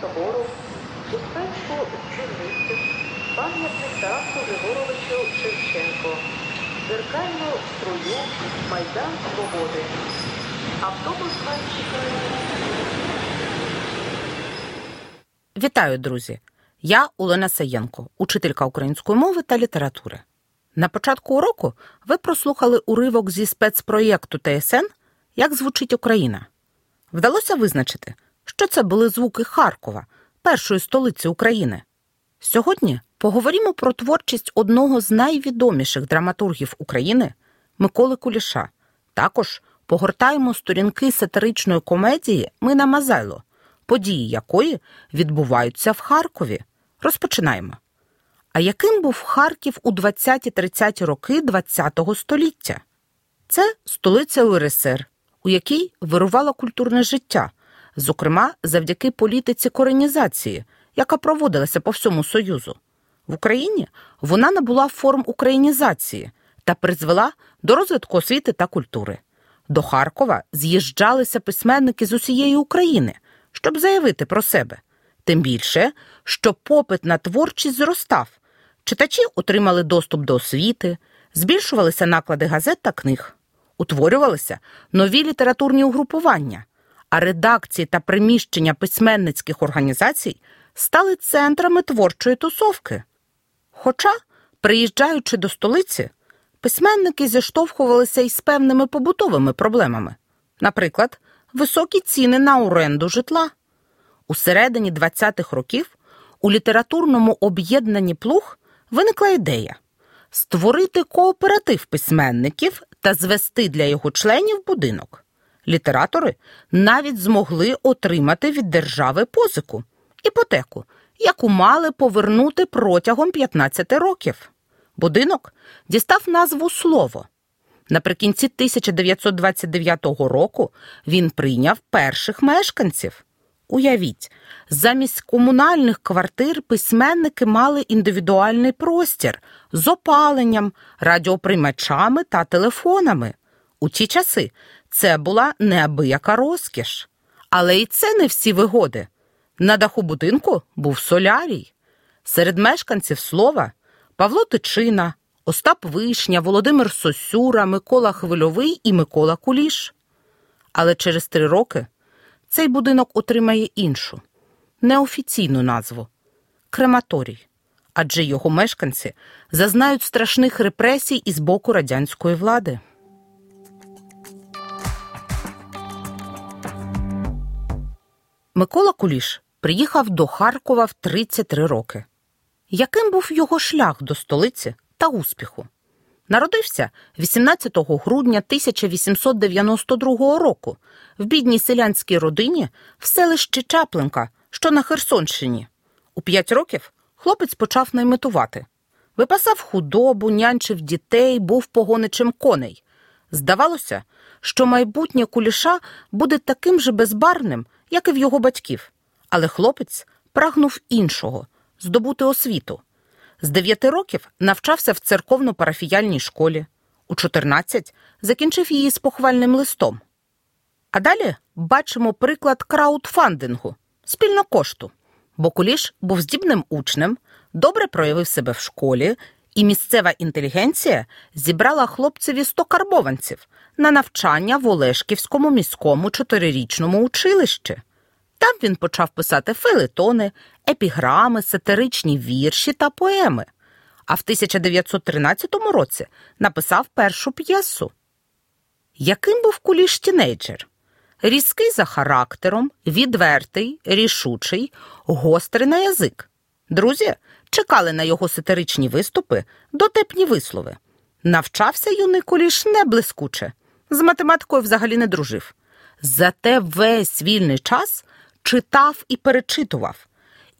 Собору, Успенську дзвіницю, пам'ятник Тарасу Григоровичу Шевченко, дзеркальну струю, Майдан Свободи. Автобус чекає. Вітаю, друзі! Я Олена Саєнко, учителька української мови та літератури. На початку уроку ви прослухали уривок зі спецпроєкту ТСН Як звучить Україна. Вдалося визначити, що це були звуки Харкова, першої столиці України. Сьогодні поговоримо про творчість одного з найвідоміших драматургів України Миколи Куліша. Також погортаємо сторінки сатиричної комедії Мина Мазайло, події якої відбуваються в Харкові. Розпочинаємо. А яким був Харків у 20-30 роки ХХ століття? Це столиця УРСР, у якій вирувало культурне життя, зокрема завдяки політиці коренізації, яка проводилася по всьому Союзу. В Україні вона набула форм українізації та призвела до розвитку освіти та культури. До Харкова з'їжджалися письменники з усієї України, щоб заявити про себе. Тим більше, що попит на творчість зростав. Читачі отримали доступ до освіти, збільшувалися наклади газет та книг, утворювалися нові літературні угрупування, а редакції та приміщення письменницьких організацій стали центрами творчої тусовки. Хоча, приїжджаючи до столиці, письменники зіштовхувалися із певними побутовими проблемами, наприклад, високі ціни на оренду житла. У середині 20-х років у літературному об'єднанні плуг виникла ідея створити кооператив письменників та звести для його членів будинок. Літератори навіть змогли отримати від держави позику, іпотеку, яку мали повернути протягом 15 років. Будинок дістав назву Слово. Наприкінці 1929 року він прийняв перших мешканців. Уявіть, замість комунальних квартир письменники мали індивідуальний простір з опаленням, радіоприймачами та телефонами. У ті часи це була неабияка розкіш. Але і це не всі вигоди. На даху будинку був солярій. Серед мешканців слова Павло Тичина, Остап Вишня, Володимир Сосюра, Микола Хвильовий і Микола Куліш. Але через три роки цей будинок отримає іншу, неофіційну назву крематорій, адже його мешканці зазнають страшних репресій із боку радянської влади. Микола Куліш приїхав до Харкова в 33 роки. Яким був його шлях до столиці та успіху? Народився 18 грудня 1892 року в бідній селянській родині в селищі Чаплинка, що на Херсонщині. У п'ять років хлопець почав наймитувати. Випасав худобу, нянчив дітей, був погоничем коней. Здавалося, що майбутнє куліша буде таким же безбарним, як і в його батьків. Але хлопець прагнув іншого здобути освіту. З 9 років навчався в церковно-парафіяльній школі, у 14 закінчив її з похвальним листом. А далі бачимо приклад краудфандингу спільнокошту. Бо Куліш був здібним учнем, добре проявив себе в школі, і місцева інтелігенція зібрала хлопцеві 100 карбованців на навчання в Олешківському міському чотирирічному училищі. Там він почав писати фелетони, епіграми, сатиричні вірші та поеми. А в 1913 році написав першу п'єсу. Яким був куліш тінейджер? Різкий за характером, відвертий, рішучий, гострий на язик. Друзі чекали на його сатиричні виступи, дотепні вислови. Навчався юний куліш не блискуче, з математикою взагалі не дружив. Зате весь вільний час читав і перечитував.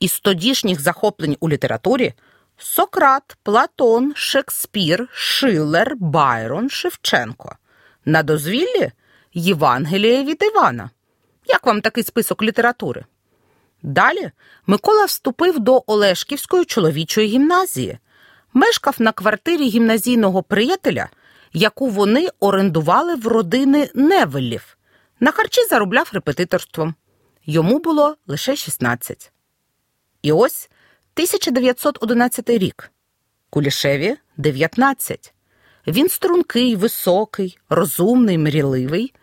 Із тодішніх захоплень у літературі Сократ, Платон, Шекспір, Шиллер, Байрон, Шевченко. На дозвіллі Євангеліє від Івана. Як вам такий список літератури? Далі Микола вступив до Олешківської чоловічої гімназії, мешкав на квартирі гімназійного приятеля, яку вони орендували в родини Невеллів. На харчі заробляв репетиторством. Йому було лише 16. І ось 1911 рік. Кулішеві 19. Він стрункий, високий, розумний, мрійливий.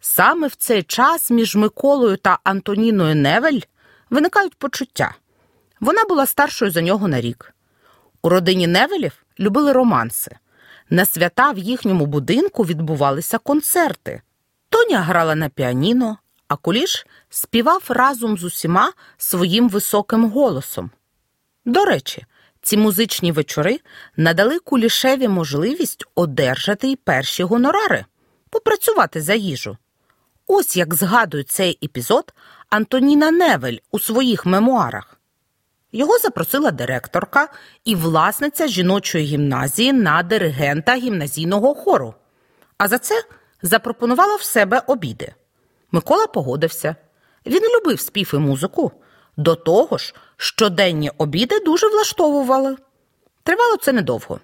Саме в цей час між Миколою та Антоніною Невель виникають почуття. Вона була старшою за нього на рік. У родині Невелів любили романси. На свята в їхньому будинку відбувалися концерти. Тоня грала на піаніно, а Куліш співав разом з усіма своїм високим голосом. До речі, ці музичні вечори надали Кулішеві можливість одержати й перші гонорари, попрацювати за їжу. Ось як згадує цей епізод Антоніна Невель у своїх мемуарах. Його запросила директорка і власниця жіночої гімназії на диригента гімназійного хору. А за це запропонувала в себе обіди. Микола погодився. Він любив спів і музику. До того ж, щоденні обіди дуже влаштовували. Тривало це недовго.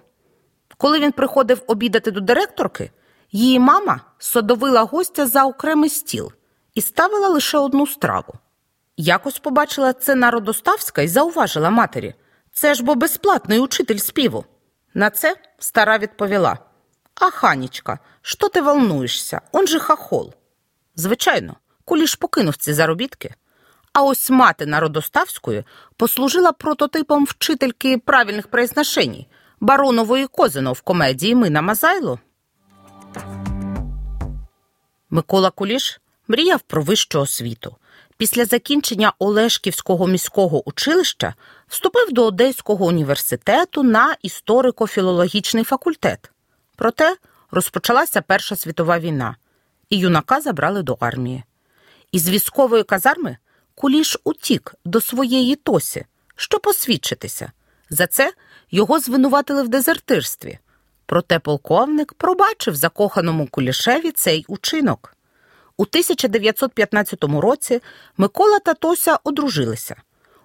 Коли він приходив обідати до директорки, її мама садовила гостя за окремий стіл і ставила лише одну страву. Якось побачила це Народоставська і зауважила матері це ж бо безплатний учитель співу. На це стара відповіла А, Ханічка, що ти волнуєшся? Он же хахол. Звичайно, куліш покинув ці заробітки. А ось мати Народоставської послужила прототипом вчительки правильних произношень Баронової Козино в комедії Мина Мазайло. Микола Куліш мріяв про вищу освіту. Після закінчення Олешківського міського училища вступив до Одеського університету на історико-філологічний факультет. Проте розпочалася Перша світова війна, і юнака забрали до армії. Із військової казарми Куліш утік до своєї Тосі, щоб посвідчитися. За це його звинуватили в дезертирстві. Проте полковник пробачив закоханому Кулішеві цей учинок. У 1915 році Микола та Тося одружилися.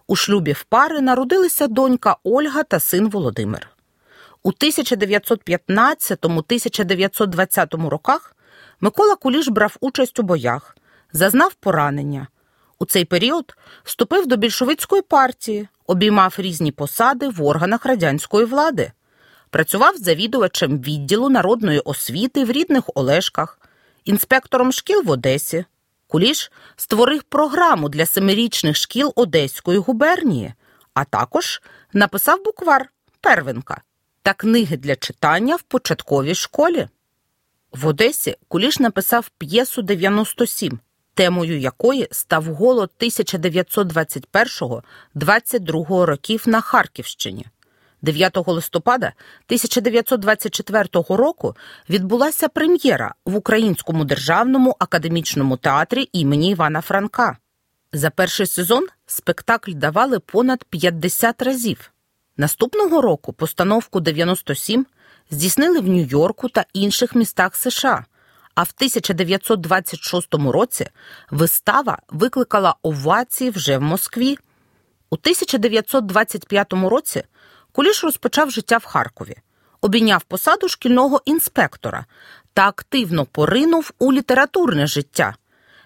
У шлюбі в пари народилися донька Ольга та син Володимир. У 1915-1920 роках Микола Куліш брав участь у боях, зазнав поранення. У цей період вступив до більшовицької партії, обіймав різні посади в органах радянської влади, працював завідувачем відділу народної освіти в рідних Олешках, інспектором шкіл в Одесі. Куліш створив програму для семирічних шкіл Одеської губернії, а також написав буквар Первенка та книги для читання в початковій школі. В Одесі Куліш написав п'єсу 97, темою якої став голод 1921-22 років на Харківщині. 9 листопада 1924 року відбулася прем'єра в Українському державному академічному театрі імені Івана Франка. За перший сезон спектакль давали понад 50 разів. Наступного року постановку 97 здійснили в Нью-Йорку та інших містах США. А в 1926 році вистава викликала овації вже в Москві. У 1925 році Куліш розпочав життя в Харкові, обійняв посаду шкільного інспектора та активно поринув у літературне життя.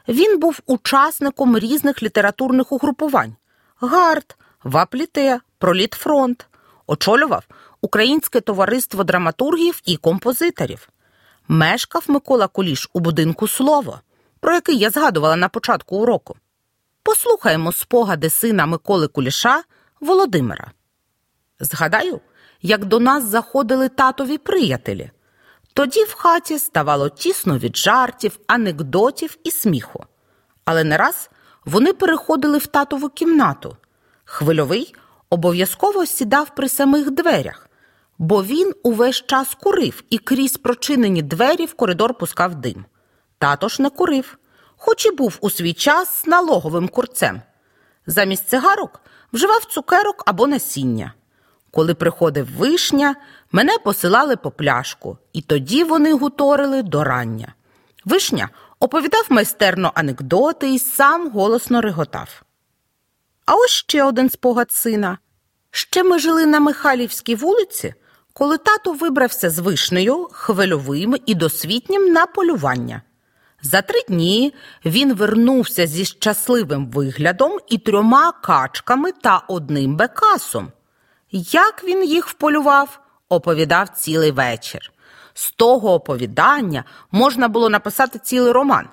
Він був учасником різних літературних угрупувань: Гард, Вапліте, Пролітфронт, очолював Українське товариство драматургів і композиторів. Мешкав Микола Куліш у будинку Слово, про який я згадувала на початку уроку. Послухаємо спогади сина Миколи Куліша Володимира. Згадаю, як до нас заходили татові приятелі. Тоді в хаті ставало тісно від жартів, анекдотів і сміху. Але не раз вони переходили в татову кімнату. Хвильовий обов'язково сідав при самих дверях, бо він увесь час курив і крізь прочинені двері в коридор пускав дим. Тато ж не курив, хоч і був у свій час налоговим курцем. Замість цигарок вживав цукерок або насіння. Коли приходив вишня, мене посилали по пляшку, і тоді вони гуторили до рання. Вишня оповідав майстерно анекдоти і сам голосно реготав. А ось ще один спогад сина. Ще ми жили на Михайлівській вулиці, коли тато вибрався з вишнею, хвильовим і досвітнім на полювання. За три дні він вернувся зі щасливим виглядом і трьома качками та одним бекасом. Як він їх вполював, оповідав цілий вечір. З того оповідання можна було написати цілий роман.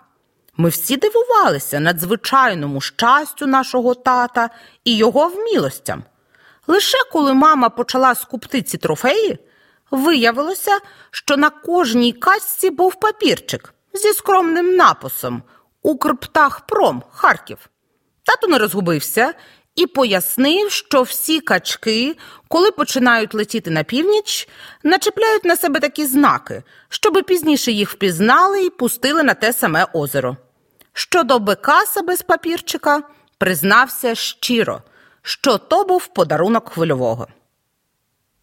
Ми всі дивувалися надзвичайному щастю нашого тата і його вмілостям. Лише коли мама почала скупти ці трофеї, виявилося, що на кожній качці був папірчик зі скромним написом Укрптахпром Харків. Тато не розгубився і пояснив, що всі качки, коли починають летіти на північ, начепляють на себе такі знаки, щоби пізніше їх впізнали і пустили на те саме озеро. Щодо Бекаса без папірчика, признався щиро, що то був подарунок хвильового.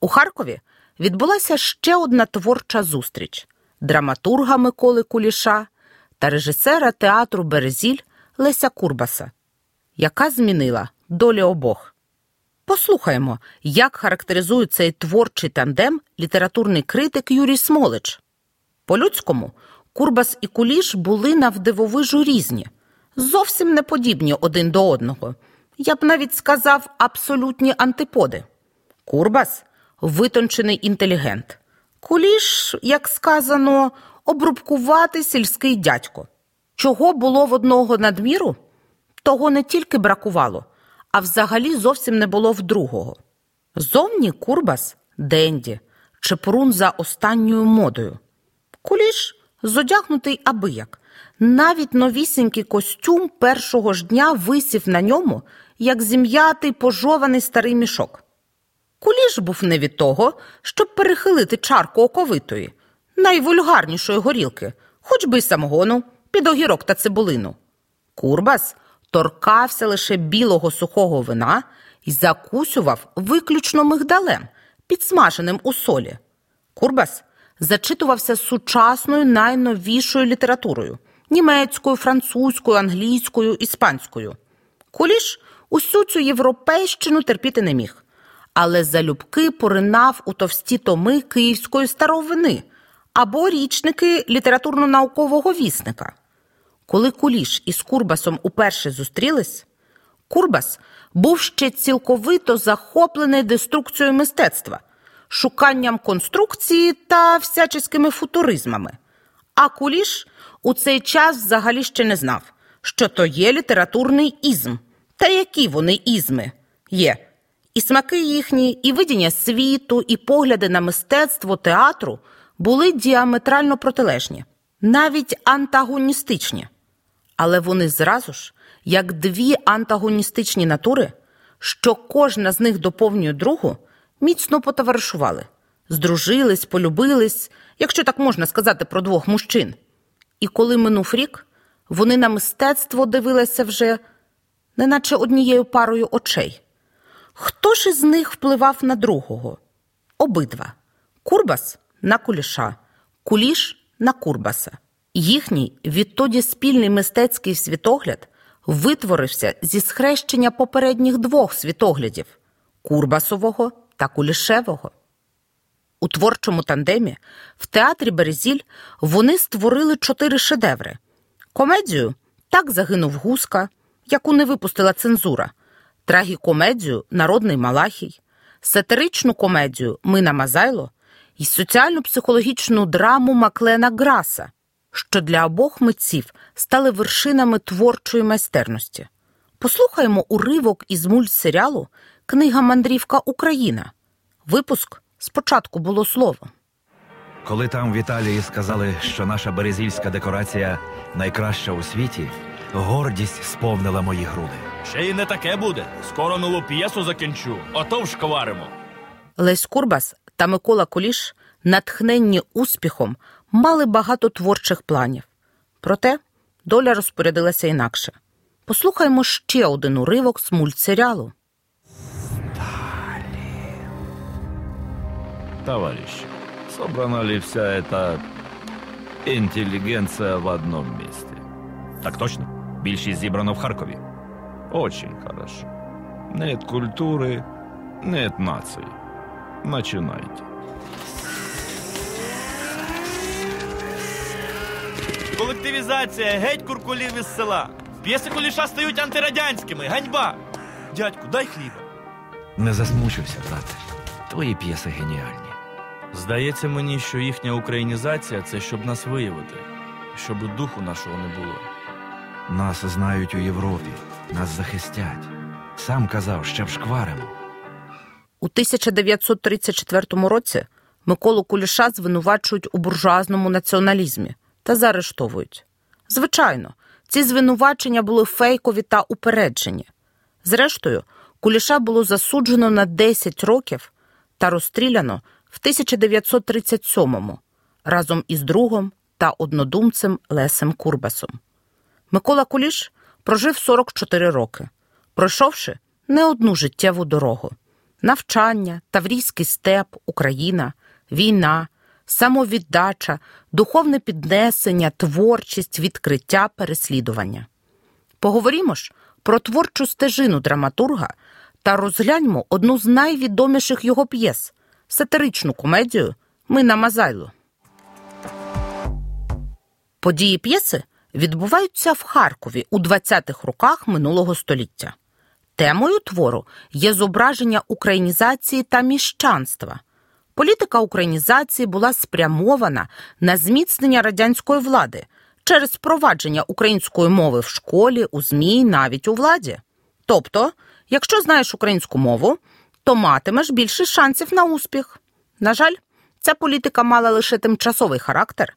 У Харкові відбулася ще одна творча зустріч драматурга Миколи Куліша та режисера театру Березіль Леся Курбаса, яка змінила долі обох. Послухаємо, як характеризує цей творчий тандем літературний критик Юрій Смолич. По-людському, Курбас і Куліш були навдивовижу різні, зовсім не подібні один до одного. Я б навіть сказав абсолютні антиподи. Курбас витончений інтелігент. Куліш, як сказано, обрубкуватий сільський дядько. Чого було в одного надміру, того не тільки бракувало, а взагалі зовсім не було в другого. Зовні Курбас денді, чепурун за останньою модою. Куліш зодягнутий абияк. Навіть новісінький костюм першого ж дня висів на ньому, як зім'ятий пожований старий мішок. Куліш був не від того, щоб перехилити чарку оковитої, найвульгарнішої горілки, хоч би й самогону, під огірок та цибулину. Курбас торкався лише білого сухого вина і закусював виключно мигдалем, підсмаженим у солі. Курбас зачитувався сучасною найновішою літературою німецькою, французькою, англійською, іспанською. Куліш усю цю європейщину терпіти не міг, але залюбки поринав у товсті томи київської старовини або річники літературно-наукового вісника. Коли Куліш із Курбасом уперше зустрілись, Курбас був ще цілковито захоплений деструкцією мистецтва, шуканням конструкції та всяческими футуризмами. А Куліш у цей час взагалі ще не знав, що то є літературний ізм, та які вони ізми є. І смаки їхні, і видіння світу, і погляди на мистецтво театру були діаметрально протилежні, навіть антагоністичні. Але вони зразу ж, як дві антагоністичні натури, що кожна з них доповнює другу, міцно потоваришували, здружились, полюбились, якщо так можна сказати про двох мужчин. І коли минув рік, вони на мистецтво дивилися вже неначе однією парою очей. Хто ж із них впливав на другого? Обидва Курбас на куліша, куліш на Курбаса. Їхній відтоді спільний мистецький світогляд витворився зі схрещення попередніх двох світоглядів Курбасового та Кулішевого. У творчому тандемі в театрі Березіль вони створили чотири шедеври: комедію Так загинув гуска, яку не випустила цензура, трагікомедію Народний Малахій, сатиричну комедію Мина Мазайло і соціально-психологічну драму Маклена Граса, що для обох митців стали вершинами творчої майстерності. Послухаємо уривок із мультсеріалу Книга Мандрівка Україна. Випуск спочатку було слово. Коли там в Італії сказали, що наша березільська декорація найкраща у світі, гордість сповнила мої груди. Ще й не таке буде. Скоро нову п'єсу закінчу, ото вшкваримо. Лесь Курбас та Микола Куліш, натхненні успіхом, мали багато творчих планів. Проте доля розпорядилася інакше. Послухаймо ще один уривок з мультсеріалу. Товарищи, собрана ли вся эта интеллигенция в одном месте? Так точно. Більшість зібрано в Харкові. Очень хорошо. Нет культуры, нет нации. Начинайте. Колективізація, геть куркулів із села. П'єси куліша стають антирадянськими. Ганьба. Дядьку, дай хліба. Не засмучився, брате. Твої п'єси геніальні. Здається мені, що їхня українізація це щоб нас виявити, щоб духу нашого не було. Нас знають у Європі, нас захистять. Сам казав, ще вшкваримо. У 1934 році Миколу Куліша звинувачують у буржуазному націоналізмі та заарештовують. Звичайно, ці звинувачення були фейкові та упереджені. Зрештою, Куліша було засуджено на 10 років та розстріляно в 1937-му разом із другом та однодумцем Лесем Курбасом. Микола Куліш прожив 44 роки, пройшовши не одну життєву дорогу: навчання, Таврійський степ, Україна, війна, самовіддача, духовне піднесення, творчість, відкриття, переслідування. Поговоримо ж про творчу стежину драматурга та розгляньмо одну з найвідоміших його п'єс сатиричну комедію Ми на Мазайло. Події п'єси відбуваються в Харкові у 20-х роках минулого століття. Темою твору є зображення українізації та міщанства. Політика українізації була спрямована на зміцнення радянської влади через впровадження української мови в школі, у ЗМІ, навіть у владі. Тобто, якщо знаєш українську мову, то матимеш більше шансів на успіх. На жаль, ця політика мала лише тимчасовий характер,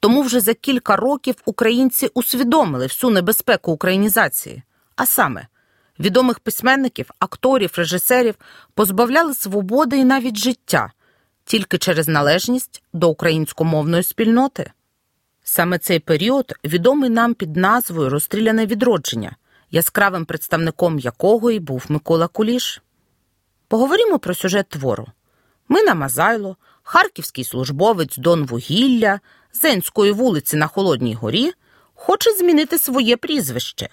тому вже за кілька років українці усвідомили всю небезпеку українізації, а саме відомих письменників, акторів, режисерів позбавляли свободи і навіть життя тільки через належність до українськомовної спільноти. Саме цей період відомий нам під назвою Розстріляне відродження, яскравим представником якого і був Микола Куліш. Поговоримо про сюжет твору. Мина Мазайло, харківський службовець Дон Вугілля, Зенської вулиці на Холодній горі, хоче змінити своє прізвище,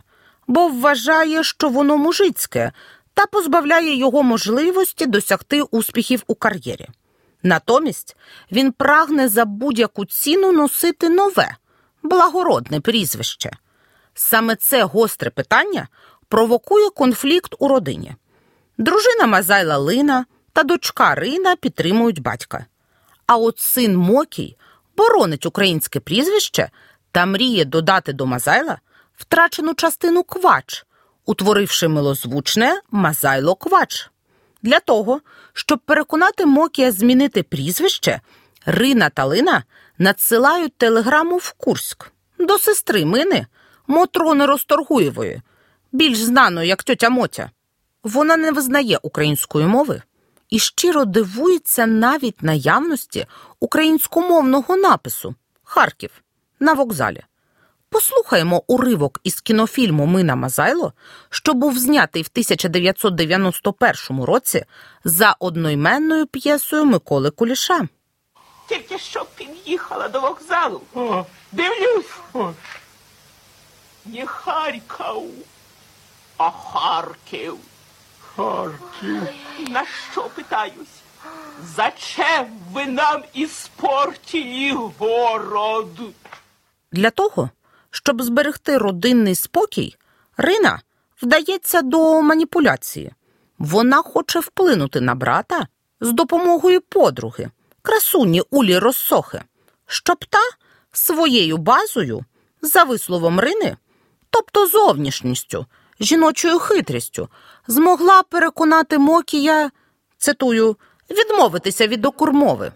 бо вважає, що воно мужицьке, та позбавляє його можливості досягти успіхів у кар'єрі. Натомість він прагне за будь-яку ціну носити нове, благородне прізвище. Саме це гостре питання провокує конфлікт у родині. Дружина Мазайла Лина та дочка Рина підтримують батька. А от син Мокій боронить українське прізвище та мріє додати до Мазайла втрачену частину квач, утворивши милозвучне Мазайло Квач. Для того, щоб переконати Мокія змінити прізвище, Рина та Лина надсилають телеграму в Курськ до сестри Мини Мотрони Розторгуєвої, більш знаної як тьотя Мотя. Вона не визнає української мови і щиро дивується навіть наявності українськомовного напису Харків на вокзалі. Послухаємо уривок із кінофільму Мина Мазайло, що був знятий в 1991 році за одноіменною п'єсою Миколи Куліша. Тільки що під'їхала до вокзалу. Дивлюсь. Не Харків, а Харків. Харків. На що питаюсь? Зачем ви нам іспортили город? Для того, щоб зберегти родинний спокій, Рина вдається до маніпуляції. Вона хоче вплинути на брата з допомогою подруги, красуні Улі Розсохи, щоб та своєю базою, за висловом Рини, тобто зовнішністю, жіночою хитрістю, змогла переконати Мокія, цитую, відмовитися від окурмови.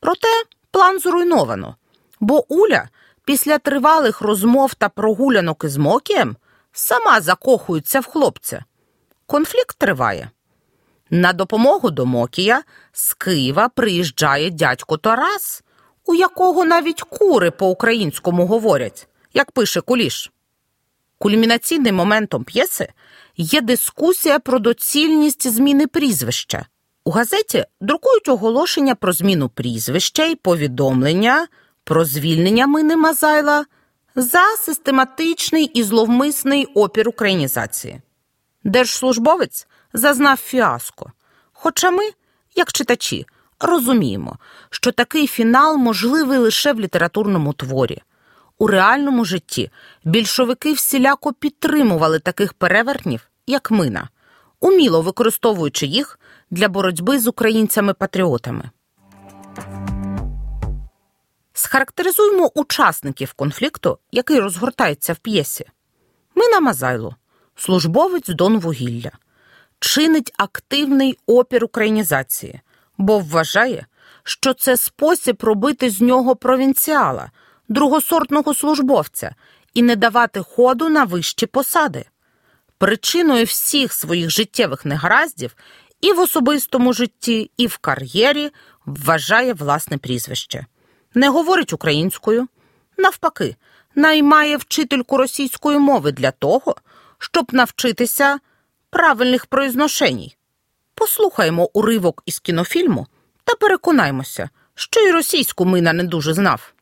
Проте план зруйновано, бо Уля після тривалих розмов та прогулянок із Мокієм сама закохується в хлопця. Конфлікт триває. На допомогу до Мокія з Києва приїжджає дядько Тарас, у якого навіть кури по-українському говорять, як пише Куліш. Кульмінаційним моментом п'єси є дискусія про доцільність зміни прізвища. У газеті друкують оголошення про зміну прізвища і повідомлення про звільнення Мини Мазайла за систематичний і зловмисний опір українізації. Держслужбовець зазнав фіаско. Хоча ми, як читачі, розуміємо, що такий фінал можливий лише в літературному творі. У реальному житті більшовики всіляко підтримували таких перевертнів, як мина, уміло використовуючи їх для боротьби з українцями-патріотами. Схарактеризуємо учасників конфлікту, який розгортається в п'єсі. Мина Мазайло, службовець Дон Вугілля, чинить активний опір українізації, бо вважає, що це спосіб робити з нього провінціала, другосортного службовця і не давати ходу на вищі посади. Причиною всіх своїх життєвих негараздів і в особистому житті, і в кар'єрі вважає власне прізвище. Не говорить українською, навпаки, наймає вчительку російської мови для того, щоб навчитися правильних произношеній. Послухаємо уривок із кінофільму та переконаймося, що й російську мина не дуже знав.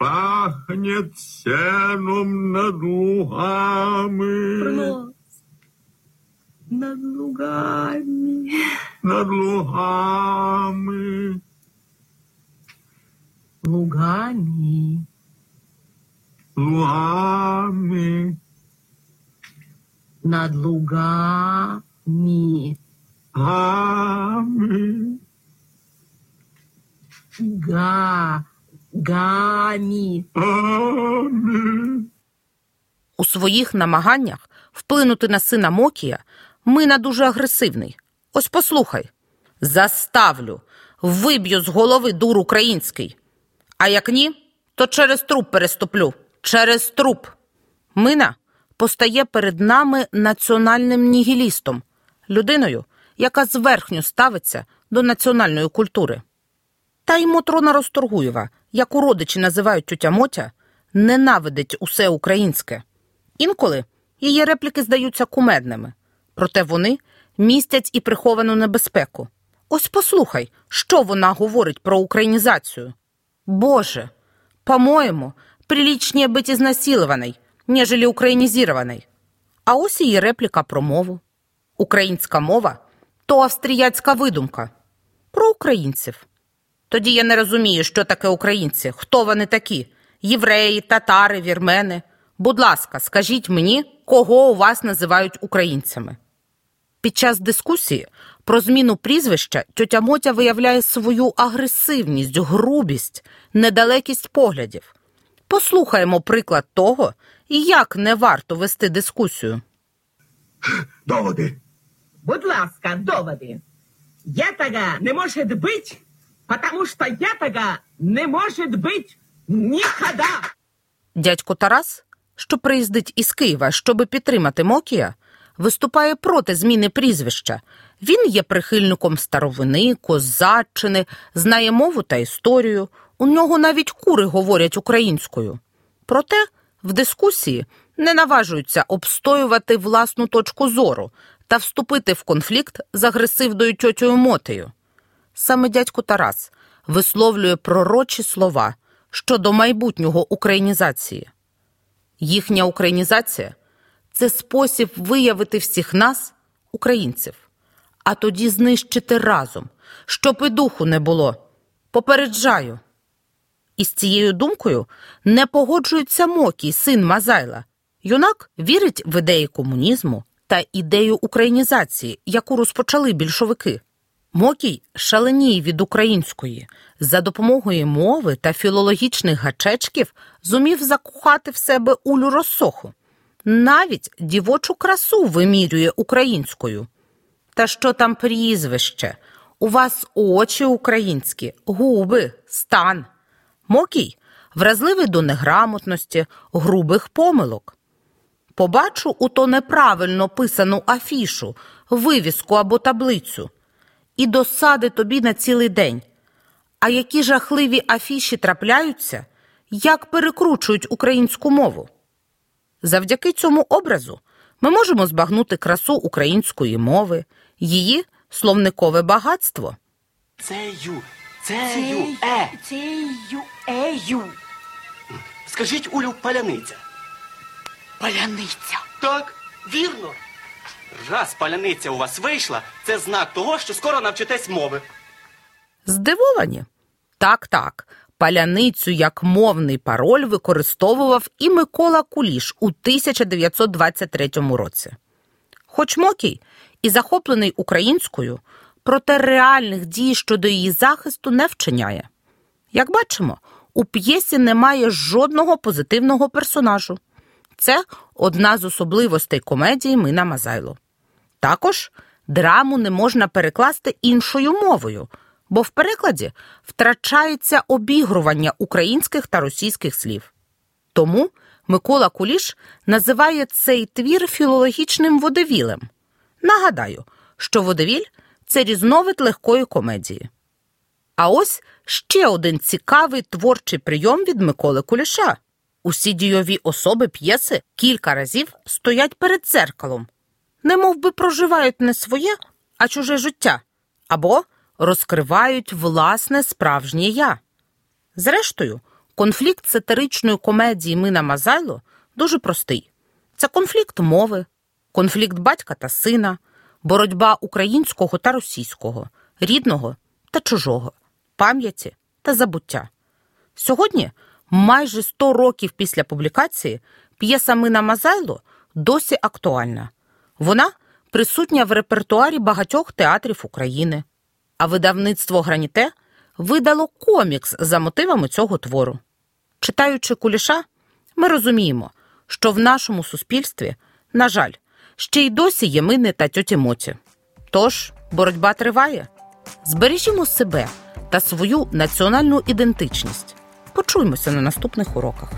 Пахнет сеном над лугами, Над лугами. над лугами, Лугами. лугами, Над лугами. гами, Га. Гами. гами. У своїх намаганнях вплинути на сина Мокія Мина дуже агресивний. Ось послухай. Заставлю, виб'ю з голови дур український. А як ні, то через труп переступлю. Через труп. Мина постає перед нами національним нігілістом, людиною, яка зверхньо ставиться до національної культури. Та й Мотрона Росторгуєва, яку родичі називають тютя Мотя, ненавидить усе українське. Інколи її репліки здаються кумедними, проте вони містять і приховану небезпеку. Ось послухай, що вона говорить про українізацію. Боже, по-моєму, приличнее быть изнасилованной, нежели українізірованой. А ось її репліка про мову. Українська мова то австріяцька видумка. Про українців. Тоді я не розумію, що таке українці, хто вони такі євреї, татари, вірмени. Будь ласка, скажіть мені, кого у вас називають українцями. Під час дискусії про зміну прізвища тьотя Мотя виявляє свою агресивність, грубість, недалекість поглядів. Послухаємо приклад того, як не варто вести дискусію. Доводи. Будь ласка, доводи. Этого не может быть, потому что этого не может быть никогда. Дядько Тарас, що приїздить із Києва, щоби підтримати Мокія, виступає проти зміни прізвища. Він є прихильником старовини, козаччини, знає мову та історію. У нього навіть кури говорять українською. Проте в дискусії не наважуються обстоювати власну точку зору та вступити в конфлікт з агресивною тьотєю Мотею. Саме дядько Тарас висловлює пророчі слова щодо майбутнього українізації. Їхня українізація це спосіб виявити всіх нас, українців, а тоді знищити разом, щоб і духу не було. Попереджаю. І з цією думкою не погоджується Мокій, син Мазайла. Юнак вірить в ідеї комунізму та ідею українізації, яку розпочали більшовики. Мокій шаленіє від української. За допомогою мови та філологічних гачечків зумів закохати в себе улю розсоху. Навіть дівочу красу вимірює українською. Та що там прізвище? У вас очі українські, губи, стан. Мокій вразливий до неграмотності, грубих помилок. Побачу у то неправильно писану афішу, вивіску або таблицю, і досади тобі на цілий день. А які жахливі афіші трапляються, як перекручують українську мову. Завдяки цьому образу ми можемо збагнути красу української мови, її словникове багатство. Цею, цею, е. Цею, ею. Скажіть, Улю, паляниця. Паляниця. Так, вірно. Раз паляниця у вас вийшла, це знак того, що скоро навчитесь мови. Здивовані? Так, так. Паляницю як мовний пароль використовував і Микола Куліш у 1923 році. Хоч Мокій і захоплений українською, проте реальних дій щодо її захисту не вчиняє. Як бачимо, у п'єсі немає жодного позитивного персонажу. Це одна з особливостей комедії Мина Мазайло. Також драму не можна перекласти іншою мовою, бо в перекладі втрачається обігрування українських та російських слів. Тому Микола Куліш називає цей твір філологічним водевілем. Нагадаю, що водевіль це різновид легкої комедії. А ось ще один цікавий творчий прийом від Миколи Куліша. Усі дійові особи п'єси кілька разів стоять перед дзеркалом, немов би проживають не своє, а чуже життя, або розкривають власне справжнє я. Зрештою, конфлікт сатиричної комедії Мина Мазайло дуже простий: це конфлікт мови, конфлікт батька та сина, боротьба українського та російського, рідного та чужого, пам'яті та забуття. Сьогодні, майже 100 років після публікації, п'єса Мина Мазайло досі актуальна. Вона присутня в репертуарі багатьох театрів України, а видавництво Граніте видало комікс за мотивами цього твору. Читаючи куліша, ми розуміємо, що в нашому суспільстві, на жаль, ще й досі є мини та тьоті Моті. Тож боротьба триває. Збережімо себе та свою національну ідентичність. Почуємося на наступних уроках.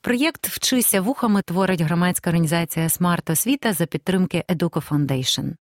Проєкт Вчися вухами творить громадська організація Смарт Освіта за підтримки Educo Foundation.